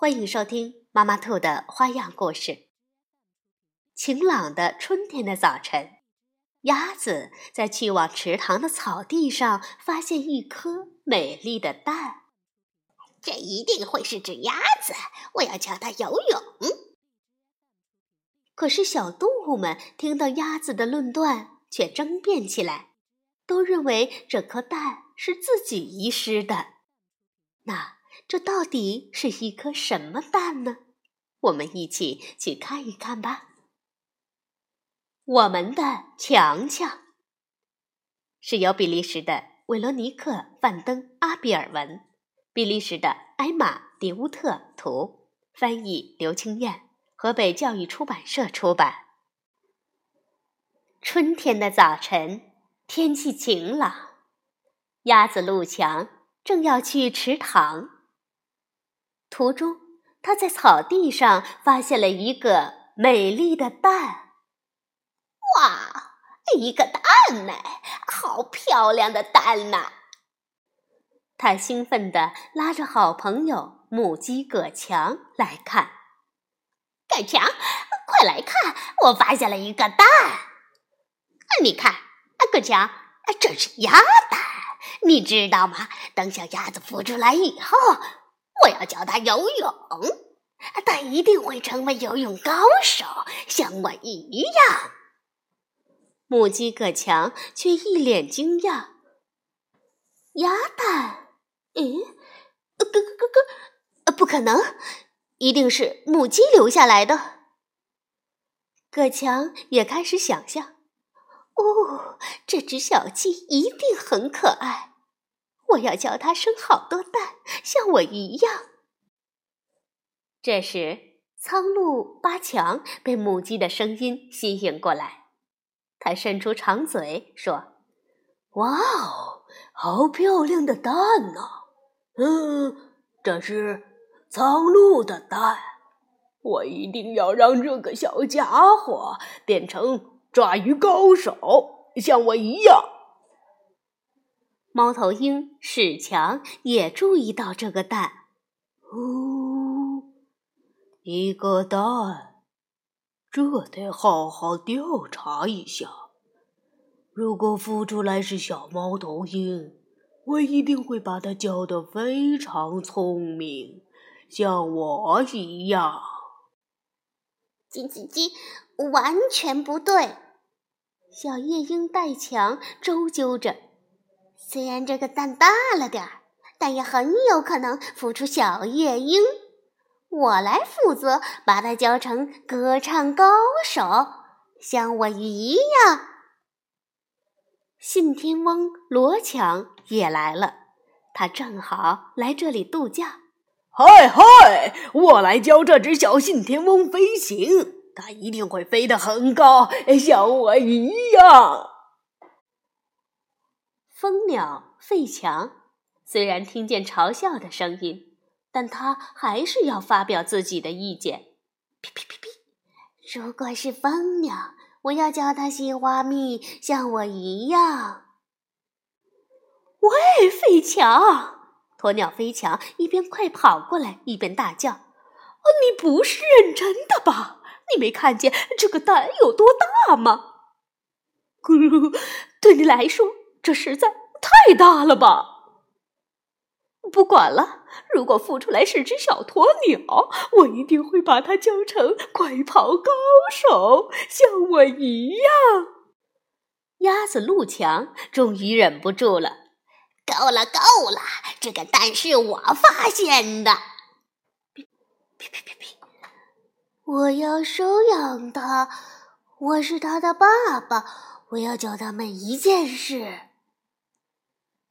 欢迎收听。妈妈兔的花样故事。晴朗的春天的早晨，鸭子在去往池塘的草地上发现一颗美丽的蛋。这一定会是只鸭子，我要教它游泳。可是小动物们听到鸭子的论断，却争辩起来，都认为这颗蛋是自己遗失的。那这到底是一颗什么蛋呢？我们一起去看一看吧。我们的强强是由比利时的韦罗尼克·范登·阿比尔文，比利时的埃玛·迪乌特图，翻译刘清燕，河北教育出版社出版。春天的早晨，天气晴朗，鸭子路强正要去池塘，途中。他在草地上发现了一个美丽的蛋，哇，一个蛋呢，好漂亮的蛋呐！他兴奋地拉着好朋友母鸡葛强来看。葛强，快来看，我发现了一个蛋！你看，葛强，这是鸭蛋，你知道吗？等小鸭子孵出来以后。我要教他游泳，他一定会成为游泳高手，像我一样。母鸡葛强却一脸惊讶：“鸭蛋？嗯，咯咯咯咯，不可能，一定是母鸡留下来的。”葛强也开始想象：“哦，这只小鸡一定很可爱。”我要叫它生好多蛋，像我一样。这时，苍鹭八强被母鸡的声音吸引过来，它伸出长嘴说：“哇哦，好漂亮的蛋呐！嗯，这是苍鹭的蛋，我一定要让这个小家伙变成抓鱼高手，像我一样。”猫头鹰史强也注意到这个蛋，哦，一个蛋，这得好好调查一下。如果孵出来是小猫头鹰，我一定会把它教得非常聪明，像我一样。叽叽叽，完全不对！小夜莺戴强周揪着。虽然这个蛋大了点儿，但也很有可能孵出小夜莺。我来负责把它教成歌唱高手，像我一样。信天翁罗强也来了，他正好来这里度假。嗨嗨，我来教这只小信天翁飞行，它一定会飞得很高，像我一样。蜂鸟费强虽然听见嘲笑的声音，但他还是要发表自己的意见。噼噼噼噼！如果是蜂鸟，我要教它吸花蜜，像我一样。喂，费强！鸵鸟飞强一边快跑过来，一边大叫：“哦，你不是认真的吧？你没看见这个蛋有多大吗？咕噜，对你来说。”这实在太大了吧！不管了，如果孵出来是只小鸵鸟，我一定会把它教成快跑高手，像我一样。鸭子路强终于忍不住了：“够了，够了！这个蛋是我发现的。”！我要收养它，我是它的爸爸，我要教它们一件事。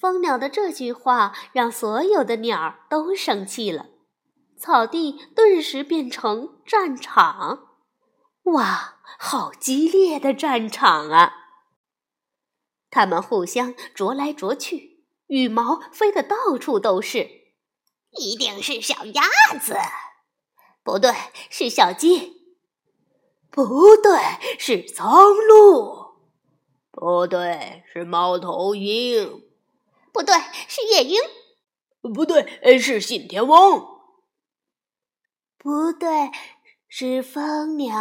蜂鸟的这句话让所有的鸟儿都生气了。草地顿时变成战场。哇，好激烈的战场啊！他们互相啄来啄去，羽毛飞得到处都是。一定是小鸭子，不对，是小鸡。不对，是苍鹭。不对，是猫头鹰。不对，是夜莺。不对，是信天翁。不对，是蜂鸟。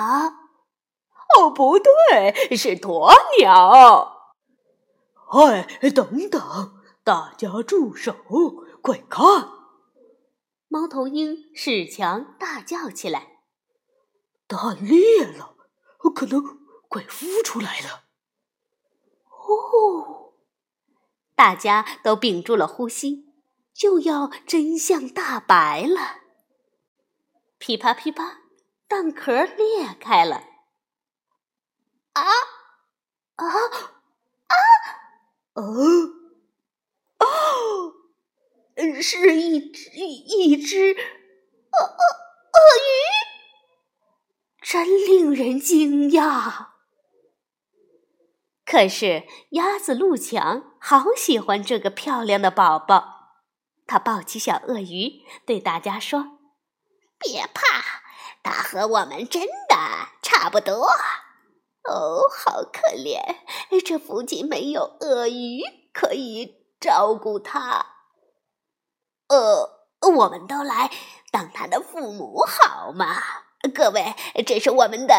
哦，不对，是鸵鸟。哎，等等，大家住手！快看！猫头鹰史强大叫起来：“蛋裂了，可能快孵出来了！”哦，大家都屏住了呼吸，就要真相大白了。噼啪噼啪，蛋壳裂开了！啊啊啊！哦哦！是一只一只鳄鳄鳄鱼，真令人惊讶。可是鸭子陆强好喜欢这个漂亮的宝宝，他抱起小鳄鱼，对大家说：“别怕，它和我们真的差不多。”哦，好可怜，这附近没有鳄鱼可以照顾它。呃，我们都来当他的父母好吗？各位，这是我们的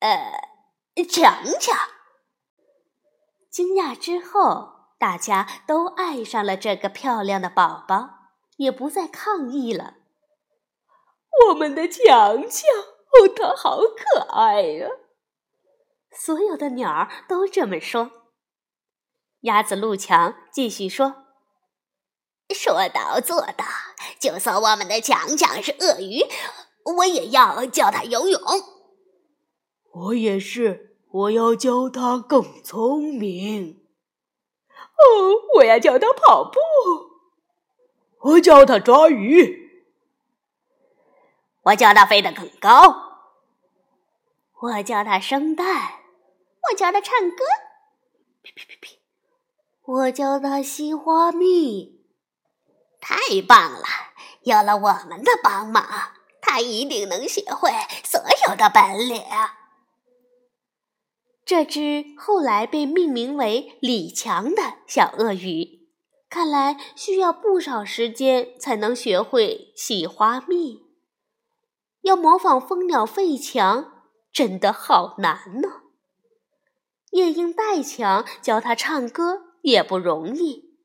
呃强强。惊讶之后，大家都爱上了这个漂亮的宝宝，也不再抗议了。我们的强强，哦，他好可爱呀！所有的鸟儿都这么说。鸭子陆强继续说。说到做到，就算我们的强强是鳄鱼，我也要教他游泳。我也是，我要教他更聪明。哦，我要教他跑步。我教他抓鱼。我教他飞得更高。我教他生蛋。我教他唱歌。我教他吸花蜜。太棒了！有了我们的帮忙，他一定能学会所有的本领。这只后来被命名为李强的小鳄鱼，看来需要不少时间才能学会洗花蜜。要模仿蜂鸟费强，真的好难呢。夜莺戴强教他唱歌也不容易，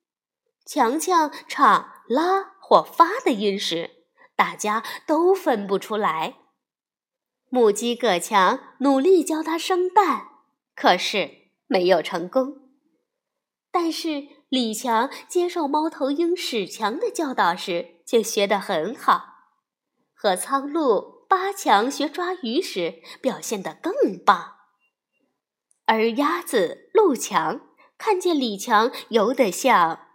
强强唱。拉或发的音时，大家都分不出来。母鸡葛强努力教它生蛋，可是没有成功。但是李强接受猫头鹰史强的教导时，就学得很好。和苍鹭八强学抓鱼时，表现得更棒。而鸭子陆强看见李强游得像。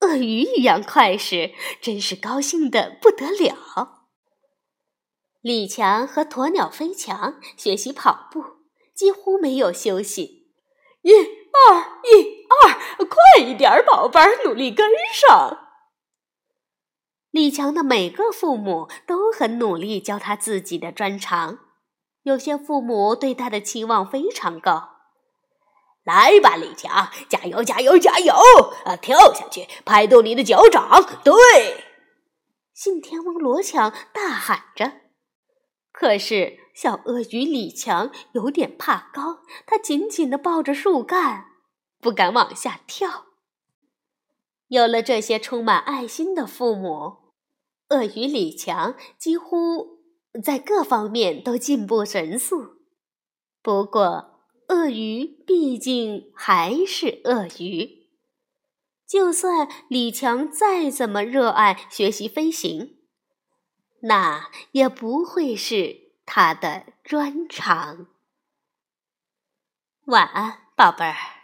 鳄鱼一样快时，真是高兴的不得了。李强和鸵鸟飞强学习跑步，几乎没有休息。一二一二，快一点，宝贝儿，努力跟上。李强的每个父母都很努力教他自己的专长，有些父母对他的期望非常高。来吧，李强，加油，加油，加油！啊，跳下去，拍动你的脚掌。对，信天翁罗强大喊着。可是小鳄鱼李强有点怕高，他紧紧地抱着树干，不敢往下跳。有了这些充满爱心的父母，鳄鱼李强几乎在各方面都进步神速。不过，鳄鱼毕竟还是鳄鱼，就算李强再怎么热爱学习飞行，那也不会是他的专长。晚安，宝贝儿。